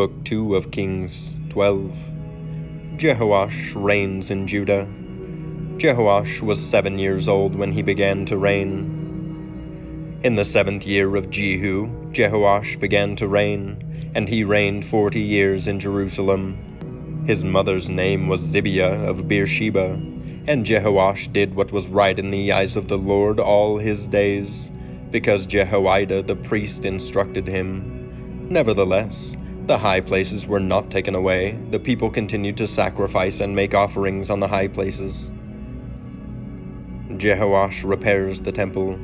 Book 2 of Kings 12 Jehoash reigns in Judah. Jehoash was seven years old when he began to reign. In the seventh year of Jehu, Jehoash began to reign, and he reigned forty years in Jerusalem. His mother's name was Zibiah of Beersheba, and Jehoash did what was right in the eyes of the Lord all his days, because Jehoiada the priest instructed him. Nevertheless, the high places were not taken away. The people continued to sacrifice and make offerings on the high places. Jehoash repairs the temple.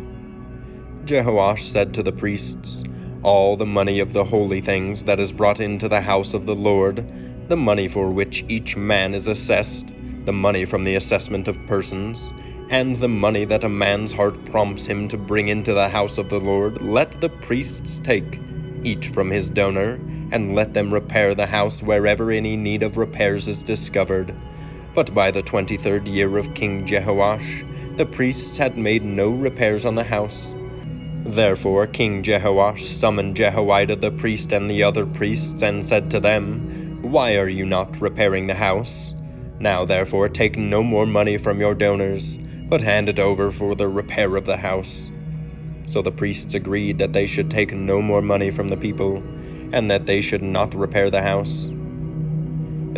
Jehoash said to the priests, All the money of the holy things that is brought into the house of the Lord, the money for which each man is assessed, the money from the assessment of persons, and the money that a man's heart prompts him to bring into the house of the Lord, let the priests take, each from his donor, and let them repair the house wherever any need of repairs is discovered. But by the twenty third year of King Jehoash, the priests had made no repairs on the house. Therefore King Jehoash summoned Jehoiada the priest and the other priests, and said to them, Why are you not repairing the house? Now therefore take no more money from your donors, but hand it over for the repair of the house. So the priests agreed that they should take no more money from the people, and that they should not repair the house.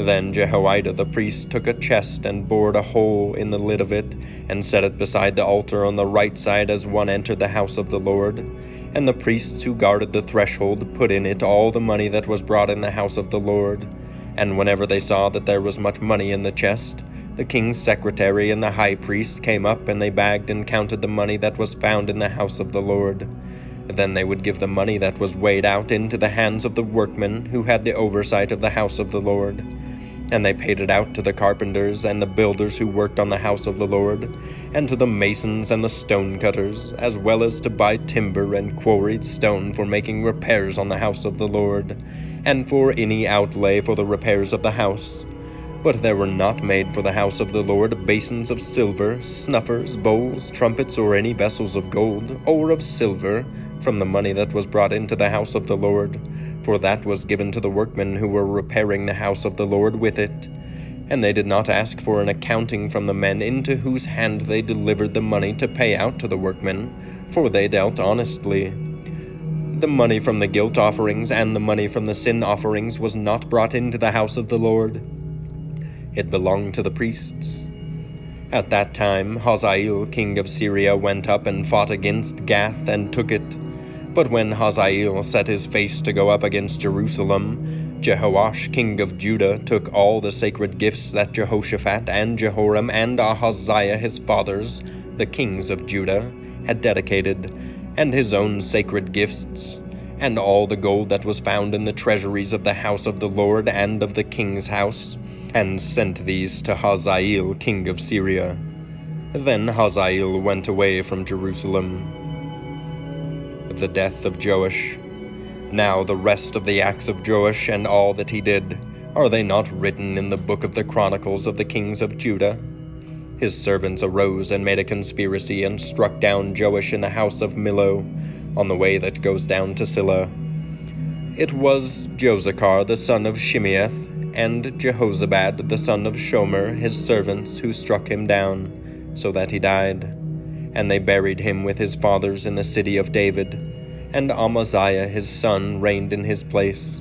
Then Jehoiada the priest took a chest and bored a hole in the lid of it, and set it beside the altar on the right side as one entered the house of the Lord. And the priests who guarded the threshold put in it all the money that was brought in the house of the Lord. And whenever they saw that there was much money in the chest, the king's secretary and the high priest came up, and they bagged and counted the money that was found in the house of the Lord. Then they would give the money that was weighed out into the hands of the workmen who had the oversight of the house of the Lord. And they paid it out to the carpenters and the builders who worked on the house of the Lord, and to the masons and the stone cutters, as well as to buy timber and quarried stone for making repairs on the house of the Lord, and for any outlay for the repairs of the house. But there were not made for the house of the Lord basins of silver, snuffers, bowls, trumpets, or any vessels of gold, or of silver, from the money that was brought into the house of the Lord, for that was given to the workmen who were repairing the house of the Lord with it. And they did not ask for an accounting from the men into whose hand they delivered the money to pay out to the workmen, for they dealt honestly. The money from the guilt offerings and the money from the sin offerings was not brought into the house of the Lord. It belonged to the priests. At that time, Hazael, king of Syria, went up and fought against Gath and took it. But when Hazael set his face to go up against Jerusalem, Jehoash, king of Judah, took all the sacred gifts that Jehoshaphat and Jehoram and Ahaziah his fathers, the kings of Judah, had dedicated, and his own sacred gifts, and all the gold that was found in the treasuries of the house of the Lord and of the king's house, and sent these to Hazael, king of Syria. Then Hazael went away from Jerusalem the death of Joash. Now the rest of the acts of Joash and all that he did, are they not written in the book of the Chronicles of the kings of Judah? His servants arose and made a conspiracy and struck down Joash in the house of Millo, on the way that goes down to Silla. It was Jozacar the son of Shimeath and Jehozabad the son of Shomer his servants who struck him down, so that he died and they buried him with his fathers in the city of David, and Amaziah his son reigned in his place.